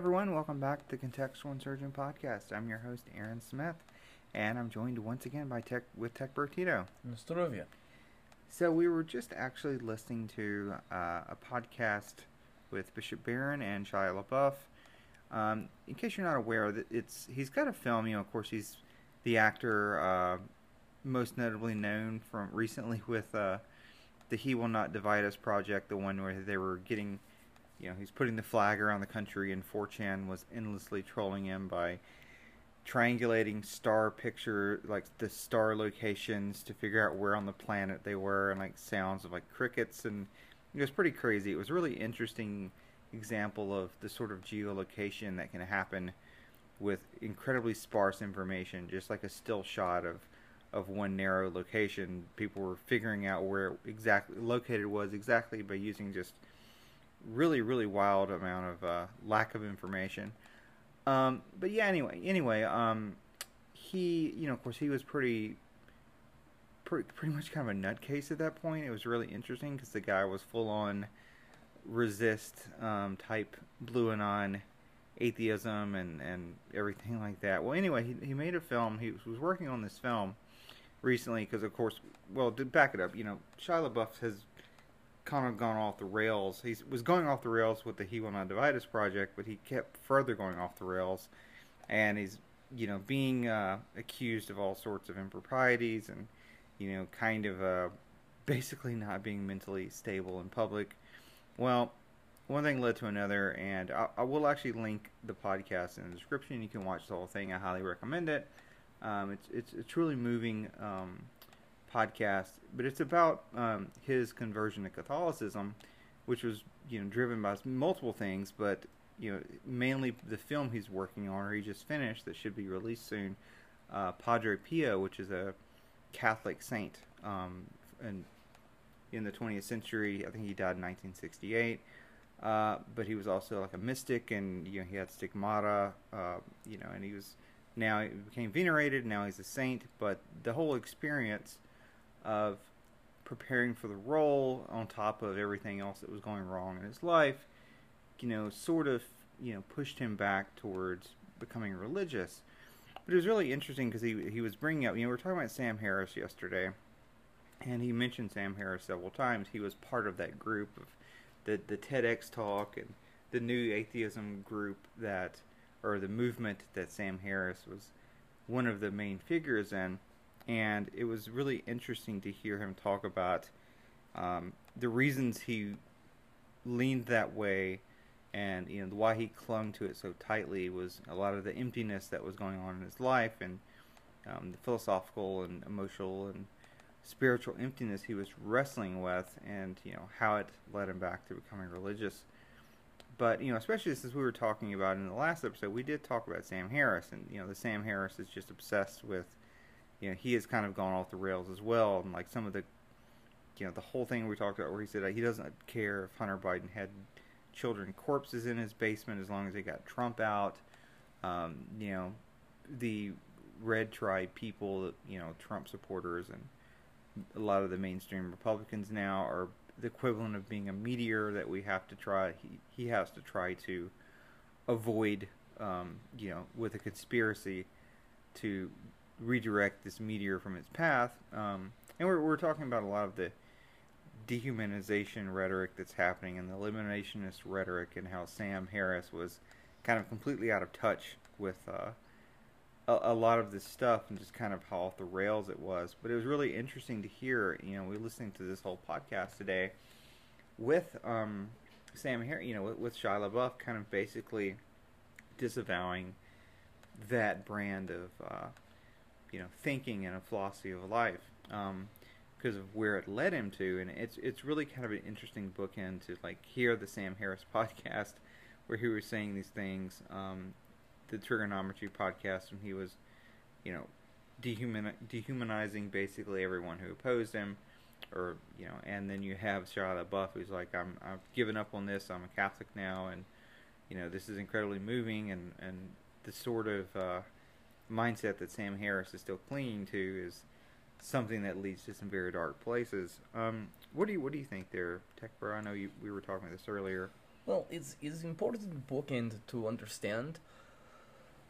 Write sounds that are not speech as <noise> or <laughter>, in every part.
Everyone, welcome back to the Contextual Insurgent Podcast. I'm your host, Aaron Smith, and I'm joined once again by Tech with Tech Bro Tito. Nostrovia. So we were just actually listening to uh, a podcast with Bishop Barron and Shia LaBeouf. Um, in case you're not aware, that it's he's got a film. You know, of course, he's the actor uh, most notably known from recently with uh, the "He Will Not Divide Us" project, the one where they were getting you know, he's putting the flag around the country, and 4chan was endlessly trolling him by triangulating star picture, like the star locations to figure out where on the planet they were, and like sounds of like crickets, and it was pretty crazy. It was a really interesting example of the sort of geolocation that can happen with incredibly sparse information, just like a still shot of of one narrow location. People were figuring out where exactly located was exactly by using just really really wild amount of uh, lack of information. Um, but yeah, anyway, anyway, um, he you know of course he was pretty. Pretty, pretty much kind of a nutcase at that point. It was really interesting because the guy was full on resist um, type blue and on atheism and, and everything like that. Well, anyway, he, he made a film. He was working on this film recently because, of course, well, to back it up, you know, Shia LaBeouf has kind of gone off the rails. He was going off the rails with the He Will Not Divide Us project, but he kept further going off the rails, and he's you know being uh, accused of all sorts of improprieties and you know kind of uh, <laughs> basically not being mentally stable in public. Well, one thing led to another, and I, I will actually link the podcast in the description. You can watch the whole thing. I highly recommend it. Um, it's it's a truly moving. Um, podcast, but it's about um, his conversion to Catholicism, which was you know driven by multiple things, but you know mainly the film he's working on or he just finished that should be released soon, uh, Padre Pio, which is a Catholic saint, um, and in the 20th century, I think he died in 1968. Uh, but he was also like a mystic, and you know he had stigmata, uh, you know, and he was now he became venerated. Now he's a saint, but the whole experience of preparing for the role on top of everything else that was going wrong in his life, you know, sort of, you know, pushed him back towards becoming religious. But it was really interesting because he he was bringing up, you know, we were talking about Sam Harris yesterday, and he mentioned Sam Harris several times. He was part of that group of the the TEDx talk and the new atheism group that, or the movement that Sam Harris was one of the main figures in and it was really interesting to hear him talk about um, the reasons he leaned that way and you know why he clung to it so tightly was a lot of the emptiness that was going on in his life and um, the philosophical and emotional and spiritual emptiness he was wrestling with and you know how it led him back to becoming religious. But you know especially since we were talking about in the last episode we did talk about sam harris and you know the sam harris is just obsessed with you know, he has kind of gone off the rails as well. And like some of the, you know, the whole thing we talked about where he said he doesn't care if Hunter Biden had children corpses in his basement as long as they got Trump out. Um, you know, the red tribe people, you know, Trump supporters and a lot of the mainstream Republicans now are the equivalent of being a meteor that we have to try. He he has to try to avoid, um, you know, with a conspiracy to redirect this meteor from its path. Um, and we're, we're talking about a lot of the dehumanization rhetoric that's happening and the eliminationist rhetoric and how Sam Harris was kind of completely out of touch with uh, a, a, lot of this stuff and just kind of how off the rails it was. But it was really interesting to hear. You know, we are listening to this whole podcast today with um, Sam Harris. You know, with, with Shia LaBeouf, kind of basically disavowing that brand of uh, you know thinking and a philosophy of life um, because of where it led him to, and it's it's really kind of an interesting bookend to like hear the Sam Harris <laughs> podcast where he was saying these things, um, the Triggernometry podcast when he was, you know, dehuman dehumanizing basically everyone who opposed him, or you know, and then you have Shia LaBeouf who's like, I'm I've given up on this, I'm a Catholic now, and you know, this is incredibly moving, and and the sort of uh, mindset that Sam Harris is still clinging to is something that leads to some very dark places. Um, what do you what do you think there, Tech Bro? I know you we were talking about this earlier. Well, it's it's important bookend to understand.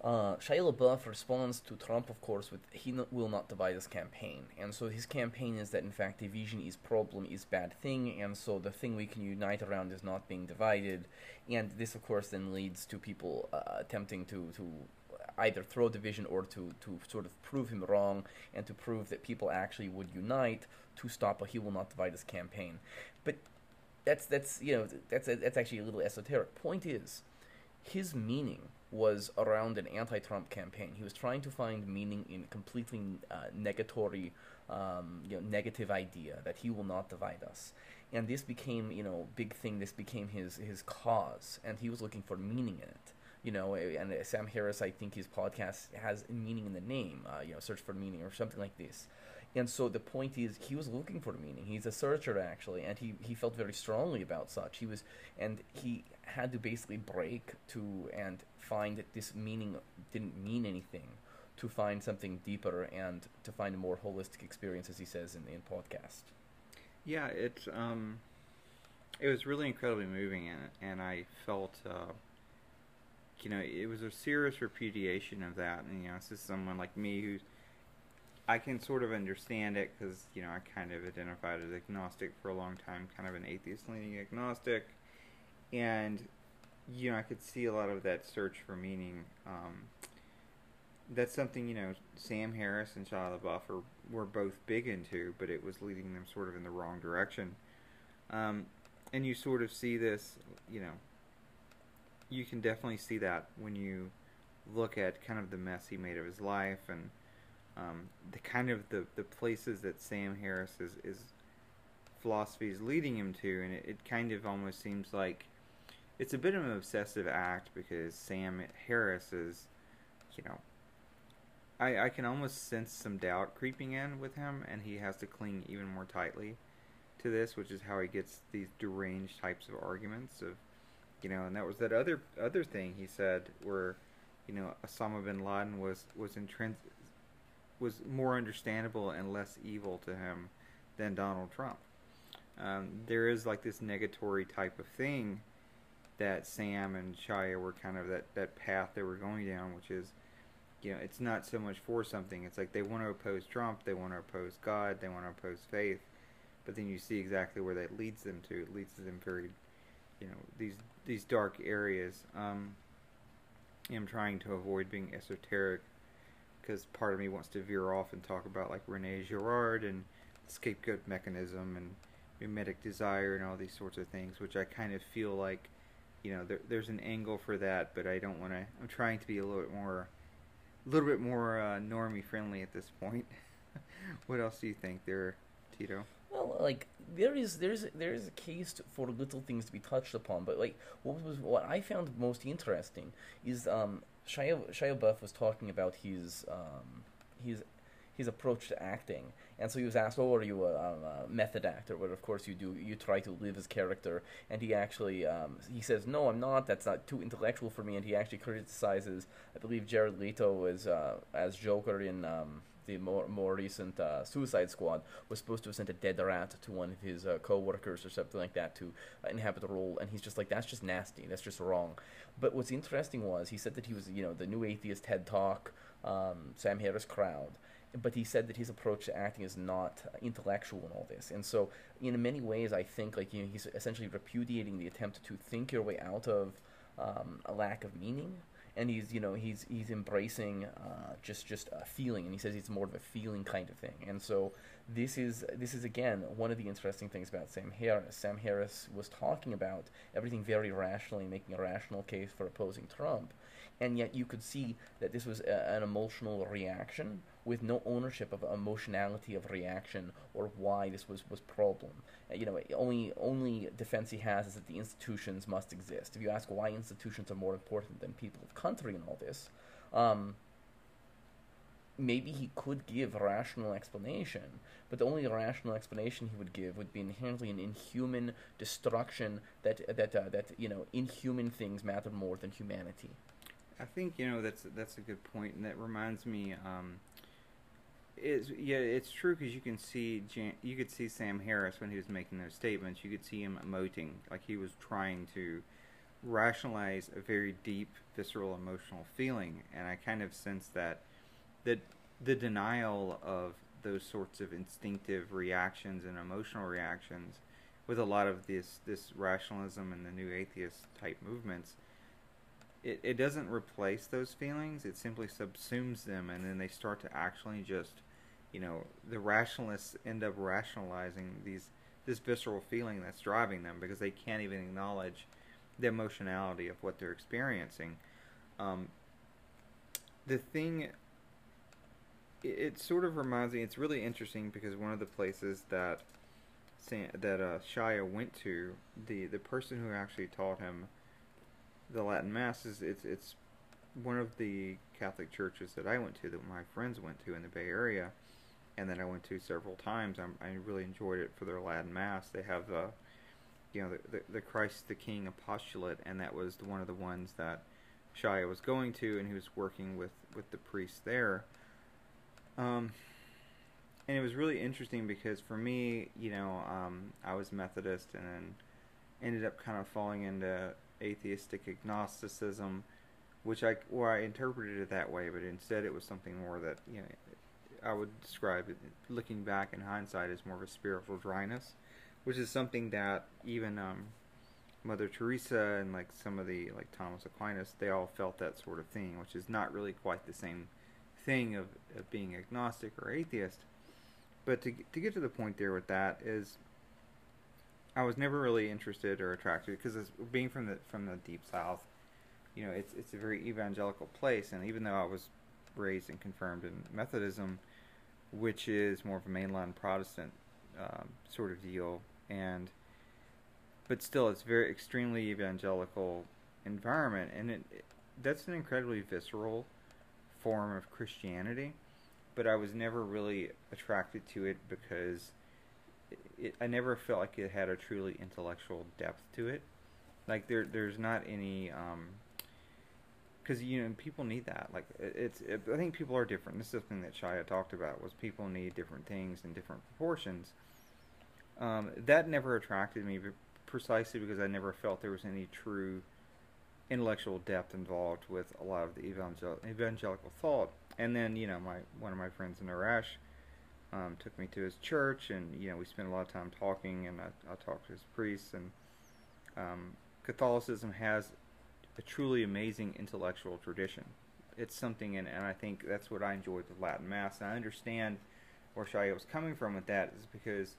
Uh, Shia LaBeouf responds to Trump, of course, with he no, will not divide his campaign, and so his campaign is that in fact division is problem is bad thing, and so the thing we can unite around is not being divided, and this of course then leads to people uh, attempting to to either throw division or to, to sort of prove him wrong and to prove that people actually would unite to stop a he will not divide his campaign. But that's that's you know that's that's actually a little esoteric. Point is, his meaning was around an anti-Trump campaign. He was trying to find meaning in completely uh, negatory, um, you know, negative idea that he will not divide us. And this became, you know, big thing. This became his his cause, and he was looking for meaning in it you know, and Sam Harris, I think his podcast has meaning in the name, uh, you know, search for meaning or something like this. And so the point is, he was looking for meaning. He's a searcher actually, and he, he felt very strongly about such. He was, and he had to basically break to and find that this meaning didn't mean anything, to find something deeper and to find a more holistic experience, as he says in in podcast. Yeah, it's um, it was really incredibly moving, and and I felt. Uh, you know, it was a serious repudiation of that. And, you know, this is someone like me who I can sort of understand it because, you know, I kind of identified as agnostic for a long time, kind of an atheist leaning agnostic. And, you know, I could see a lot of that search for meaning. Um, that's something, you know, Sam Harris and Shia LaBeouf are, were both big into, but it was leading them sort of in the wrong direction. Um, and you sort of see this, you know, you can definitely see that when you look at kind of the mess he made of his life and um, the kind of the, the places that Sam Harris is, is philosophy is leading him to, and it, it kind of almost seems like it's a bit of an obsessive act because Sam Harris is, you know, I, I can almost sense some doubt creeping in with him, and he has to cling even more tightly to this, which is how he gets these deranged types of arguments of you know, and that was that other other thing he said where, you know, Osama bin Laden was was intrins- was more understandable and less evil to him than Donald Trump. Um, there is like this negatory type of thing that Sam and Shia were kind of that that path they were going down, which is, you know, it's not so much for something. It's like they want to oppose Trump, they want to oppose God, they want to oppose faith, but then you see exactly where that leads them to. It leads them very, you know, these these dark areas. Um, I'm trying to avoid being esoteric because part of me wants to veer off and talk about like Rene Girard and the scapegoat mechanism and mimetic desire and all these sorts of things, which I kind of feel like, you know, there, there's an angle for that, but I don't want to. I'm trying to be a little bit more, a little bit more uh, normie friendly at this point. <laughs> what else do you think there, Tito? Well, like there is there's there is a case to, for little things to be touched upon, but like what was what I found most interesting is um Shia Shia Buff was talking about his um his his approach to acting, and so he was asked, "Oh, are you a, a method actor?" But of course, you do. You try to live his character, and he actually um, he says, "No, I'm not. That's not too intellectual for me." And he actually criticizes, I believe, Jared Leto as uh, as Joker in um, the more more recent uh, Suicide Squad was supposed to have sent a dead rat to one of his uh, co-workers or something like that to uh, inhabit the role, and he's just like, that's just nasty, that's just wrong. But what's interesting was he said that he was, you know, the new atheist TED Talk, um, Sam Harris crowd, but he said that his approach to acting is not intellectual in all this. And so, in many ways, I think like you know, he's essentially repudiating the attempt to think your way out of um, a lack of meaning and he's you know he's he's embracing uh, just just a feeling, and he says it's more of a feeling kind of thing. And so this is this is again one of the interesting things about Sam Harris. Sam Harris was talking about everything very rationally, making a rational case for opposing Trump, and yet you could see that this was a, an emotional reaction with no ownership of emotionality of reaction or why this was was problem. Uh, you know, only only defense he has is that the institutions must exist. If you ask why institutions are more important than people of country in all this, um, maybe he could give rational explanation, but the only rational explanation he would give would be inherently an inhuman destruction that that uh, that you know inhuman things matter more than humanity. I think you know that's that's a good point, and that reminds me. Um, is yeah, it's true because you can see Jan- you could see Sam Harris when he was making those statements. You could see him emoting like he was trying to rationalize a very deep, visceral, emotional feeling, and I kind of sense that that the denial of those sorts of instinctive reactions and emotional reactions with a lot of this this rationalism and the new atheist type movements it, it doesn't replace those feelings. It simply subsumes them and then they start to actually just you know the rationalists end up rationalizing these this visceral feeling that's driving them because they can't even acknowledge the emotionality of what they're experiencing. Um, the thing it sort of reminds me. It's really interesting because one of the places that that uh, Shia went to, the the person who actually taught him the Latin Mass is it's it's one of the Catholic churches that I went to that my friends went to in the Bay Area, and that I went to several times. I'm, i really enjoyed it for their Latin Mass. They have the you know the, the, the Christ the King apostolate, and that was one of the ones that Shia was going to, and he was working with with the priest there. Um, and it was really interesting because for me, you know, um, I was Methodist and then ended up kind of falling into atheistic agnosticism, which I where I interpreted it that way, but instead it was something more that you know I would describe it, looking back in hindsight as more of a spiritual dryness, which is something that even um, Mother Teresa and like some of the like Thomas Aquinas, they all felt that sort of thing, which is not really quite the same thing of, of being agnostic or atheist. But to to get to the point there with that is, I was never really interested or attracted because being from the from the deep south, you know, it's it's a very evangelical place, and even though I was raised and confirmed in Methodism, which is more of a mainline Protestant um, sort of deal, and but still, it's very extremely evangelical environment, and it, it that's an incredibly visceral form of Christianity, but I was never really attracted to it because it, it, I never felt like it had a truly intellectual depth to it. Like there, there's not any, because um, you know people need that. Like it's, it, I think people are different. This is something that Shia talked about was people need different things in different proportions. Um, that never attracted me precisely because I never felt there was any true intellectual depth involved with a lot of the evangel- evangelical thought. And then, you know, my one of my friends in Arash um, took me to his church, and you know, we spent a lot of time talking, and I, I talked to his priests. And um, Catholicism has a truly amazing intellectual tradition. It's something, and, and I think that's what I enjoyed with Latin Mass. And I understand where Shia was coming from with that, is because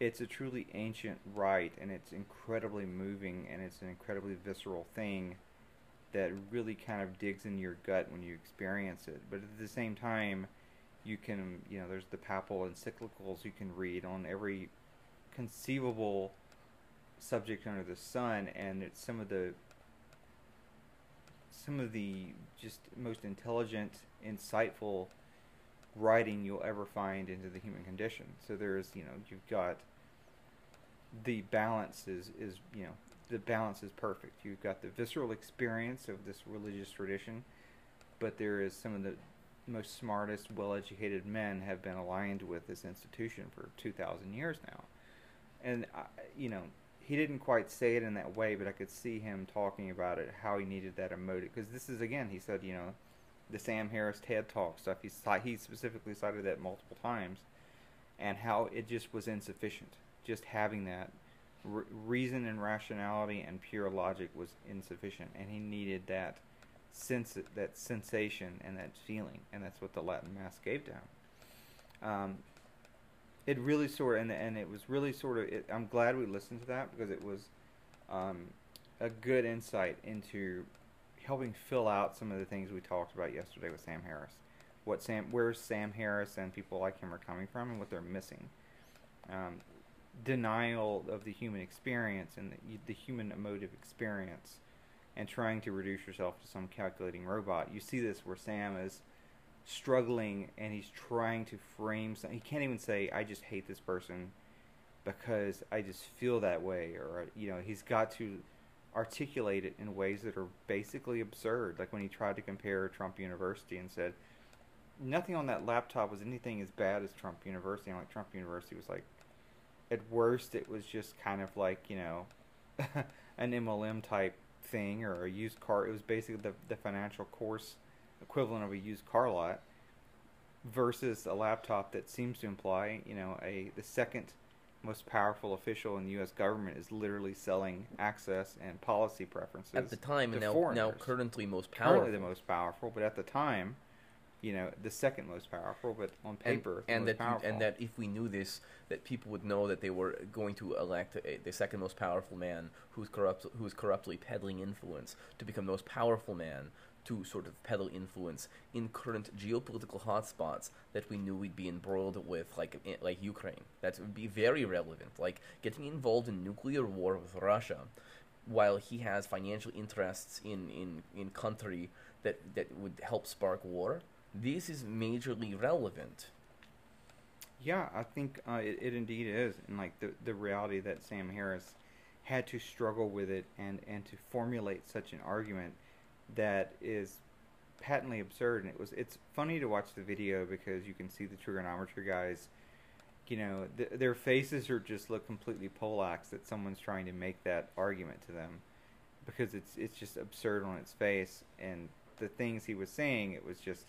it's a truly ancient rite and it's incredibly moving and it's an incredibly visceral thing that really kind of digs in your gut when you experience it. But at the same time, you can, you know, there's the papal encyclicals you can read on every conceivable subject under the sun, and it's some of the some of the just most intelligent, insightful writing you'll ever find into the human condition. So there's, you know, you've got the balance is, is you know the balance is perfect. You've got the visceral experience of this religious tradition, but there is some of the most smartest, well-educated men have been aligned with this institution for 2,000 years now. And, I, you know, he didn't quite say it in that way, but I could see him talking about it, how he needed that emotive. Because this is, again, he said, you know, the Sam Harris TED Talk stuff, he, he specifically cited that multiple times, and how it just was insufficient just having that re- reason and rationality and pure logic was insufficient, and he needed that sense, that sensation and that feeling, and that's what the Latin Mass gave to him. Um, it really sort of, and, and it was really sort of. It, I'm glad we listened to that because it was um, a good insight into helping fill out some of the things we talked about yesterday with Sam Harris. What Sam, where Sam Harris and people like him are coming from, and what they're missing. Um, denial of the human experience and the, the human emotive experience and trying to reduce yourself to some calculating robot. You see this where Sam is struggling and he's trying to frame something. He can't even say, I just hate this person because I just feel that way. Or, you know, he's got to articulate it in ways that are basically absurd. Like when he tried to compare Trump University and said, nothing on that laptop was anything as bad as Trump University. And like Trump University was like at worst, it was just kind of like you know, <laughs> an MLM type thing or a used car. It was basically the the financial course equivalent of a used car lot versus a laptop that seems to imply, you know, a the second most powerful official in the U.S. government is literally selling access and policy preferences At the time, and now, now currently most powerful. currently the most powerful, but at the time, you know, the second most powerful, but on paper, and, and that powerful. and that if we knew this, that people would know that they were going to elect a, the second most powerful man who's corrupt, who's corruptly peddling influence to become the most powerful man to sort of peddle influence in current geopolitical hotspots that we knew we'd be embroiled with, like eh, like Ukraine. That would be very relevant. Like getting involved in nuclear war with Russia, while he has financial interests in in in country that that would help spark war. This is majorly relevant. Yeah, I think uh, it, it indeed is, and like the the reality that Sam Harris had to struggle with it and and to formulate such an argument that is patently absurd. And it was it's funny to watch the video because you can see the Triggernometry guys. You know, th- their faces are just look completely poleaxed that someone's trying to make that argument to them, because it's it's just absurd on its face. And the things he was saying, it was just,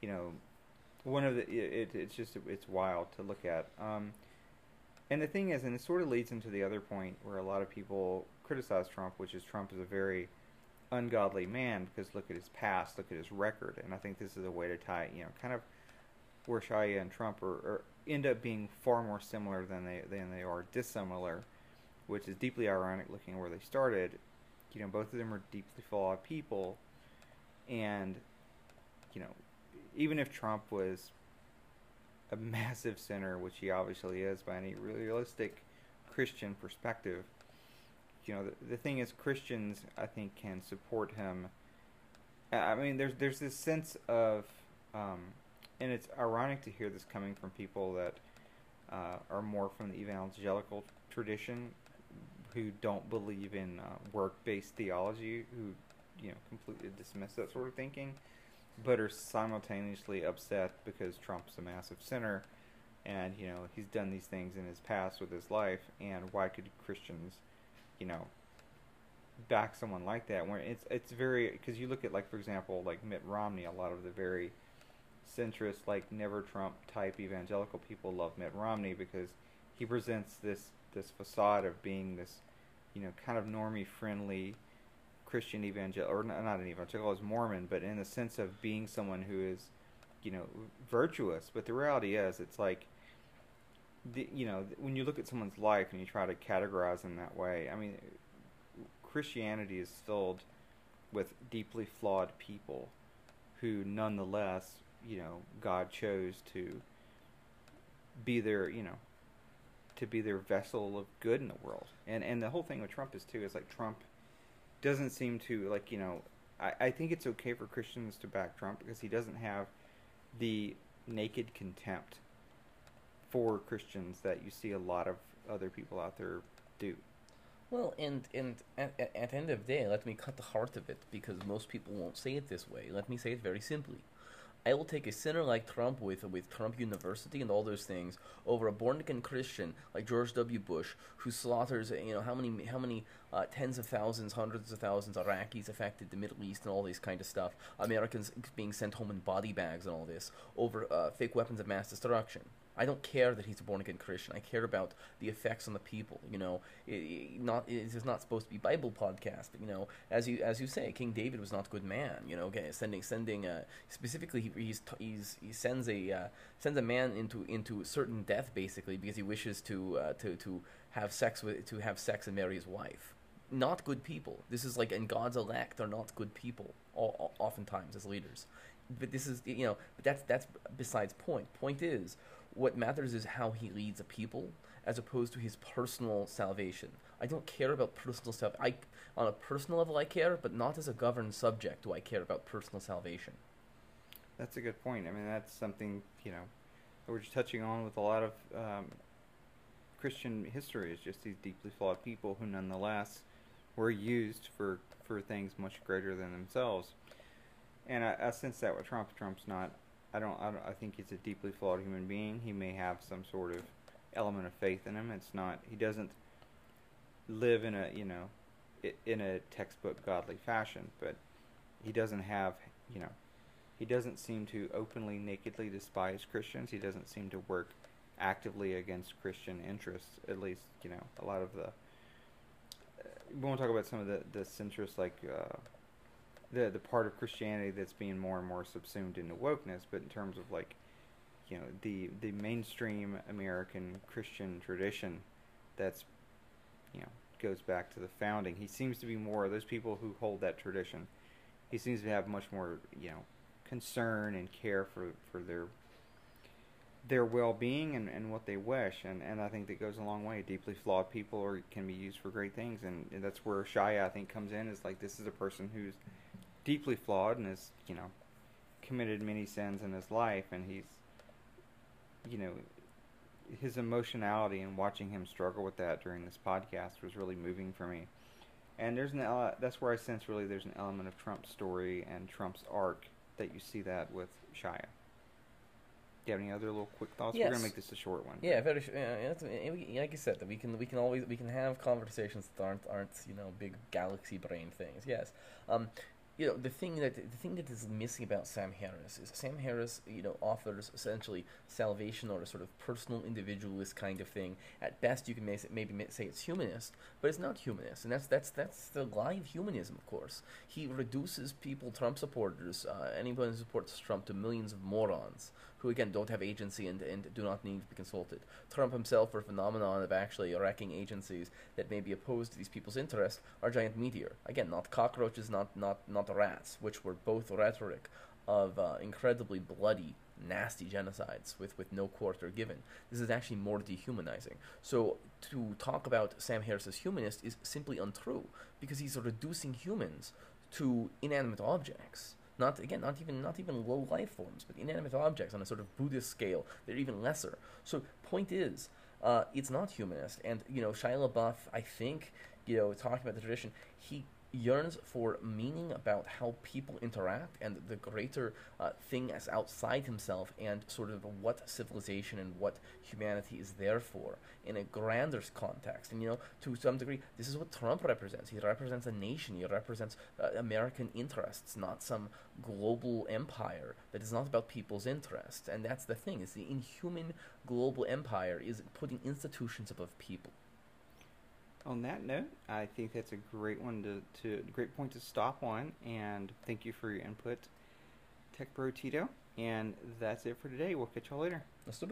you know, one of the it, it it's just it's wild to look at. Um and the thing is and it sort of leads into the other point where a lot of people criticize trump which is trump is a very ungodly man because look at his past look at his record. And i think this is a way to tie you know kind of where shia and trump are, are end up being far more similar than they than they are dissimilar which is deeply ironic looking where they started. You know both of them are deeply flawed people. And you know even if Trump was a massive sinner, which he obviously is by any realistic Christian perspective, you know, the, the thing is, Christians, I think, can support him. I- mean, there's there's this sense of, um, and it's ironic to hear this coming from people that uh, are more from the evangelical tradition, who don't believe in uh, work-based theology, who you know completely dismiss that sort of thinking but are simultaneously upset because Trump's a massive sinner and you know he's done these things in his past with his life and why could Christians you know back someone like that when it's it's very because you look at like for example like Mitt Romney a lot of the very centrist like never Trump type evangelical people love Mitt Romney because he presents this this facade of being this you know kind of normie friendly Christian evangelical, or not, an evangelical, as Mormon, but in the sense of being someone who is, you know, virtuous. But the reality is, it's like, the, you know, when you look at someone's life and you try to categorize them that way, I mean, Christianity is filled with deeply flawed people who, nonetheless, you know, God chose to be their, you know, to be their vessel of good in the world. And and the whole thing with Trump is too is like Trump doesn't seem to like you know I, I think it's okay for Christians to back Trump because he doesn't have the naked contempt for Christians that you see a lot of other people out there do. Well, and and at, at, the end of the day, let me cut the heart of it because most people won't say it this way. Let me say it very simply. I will take a sinner like Trump with with Trump University and all those things over a born again Christian like George W. Bush who slaughters you know how many how many uh, tens of thousands, hundreds of thousands of Iraqis affected the Middle East and all this kind of stuff. Americans being sent home in body bags and all this over uh, fake weapons of mass destruction. I don't care that he's a born again Christian. I care about the effects on the people. You know, it, it- not it is not supposed to be Bible podcast, but you know, as you as you say, King David was not a good man. You know, sending sending uh, specifically he, he's he's he sends a uh, sends a man into into certain death basically because he wishes to uh, to to have sex with to have sex and marry his wife. Not good people. This is like and God's elect are not good people. Oftentimes as leaders, but this is you know, but that's that's besides point. Point is what matters is how he leads a people as opposed to his personal salvation. I don't care about personal self. I on a personal level I care, but not as a governed subject do I care about personal salvation. That's a good point. I mean, that's something you know we're just touching on with a lot of um, Christian history. Is just these deeply flawed people who, nonetheless, were used for for things much greater than themselves. And I, I sense that with Trump. Trump's not. I don't, I don't. I think he's a deeply flawed human being. He may have some sort of element of faith in him. It's not. He doesn't live in a you know in a textbook godly fashion, but he doesn't have, you know, he doesn't seem to openly, nakedly despise Christians. He doesn't seem to work actively against Christian interests. At least, you know, a lot of the. We won't talk about some of the the centrist like. Uh, the the part of Christianity that's being more and more subsumed into wokeness, but in terms of like, you know, the the mainstream American Christian tradition, that's, you know, goes back to the founding. He seems to be more those people who hold that tradition. He seems to have much more, you know, concern and care for for their their well-being and, and what they wish and, and I think that goes a long way. Deeply flawed people or can be used for great things and, and that's where Shia I think comes in is like this is a person who's deeply flawed and has you know committed many sins in his life and he's you know his emotionality and watching him struggle with that during this podcast was really moving for me. And there's an ele- that's where I sense really there's an element of Trump's story and Trump's arc that you see that with Shia you have any other little quick thoughts? We're gonna make this a short one. Yeah, very. sh- Yeah, like I said, that we can we can always we can have conversations that aren't aren't you know big galaxy brain things. Yes, um, you know the thing that the thing that is missing about Sam Harris is Sam Harris you know offers essentially salvation or a sort of personal individualist kind of thing. At best, you can may, maybe say it's humanist, but it's not humanist, and that's that's that's the lie of humanism. Of course, he reduces people, Trump supporters, uh, anyone who supports Trump, to millions of morons who again don't have agency and, and do not need to be consulted. Trump himself, for a phenomenon of actually wrecking agencies that may be opposed to these people's interests, are giant meteor. Again, not cockroaches, not not not rats, which were both rhetoric of uh, incredibly bloody, nasty genocides with, with no quarter given. This is actually more dehumanizing. So to talk about Sam Harris as humanist is simply untrue because he's reducing humans to inanimate objects not again not even not even low life forms but inanimate objects on a sort of buddhist scale they're even lesser. So point is uh, it's not humanist and you know shia labeouf i think you know talking about the tradition he yearns for meaning about how people interact and the greater uh, thing as outside himself and sort of what civilization and what humanity is there for in a grander context. And you know to some degree this is what trump represents. He represents a nation. He represents uh, american interests not some global empire that is not about people's interests. And that's the thing is the inhuman global empire is putting institutions above people on that note, I think that's a great one to, to great point to stop on. And thank you for your input, Tech Bro Tito. And that's it for today. We'll catch y'all later. Hasta.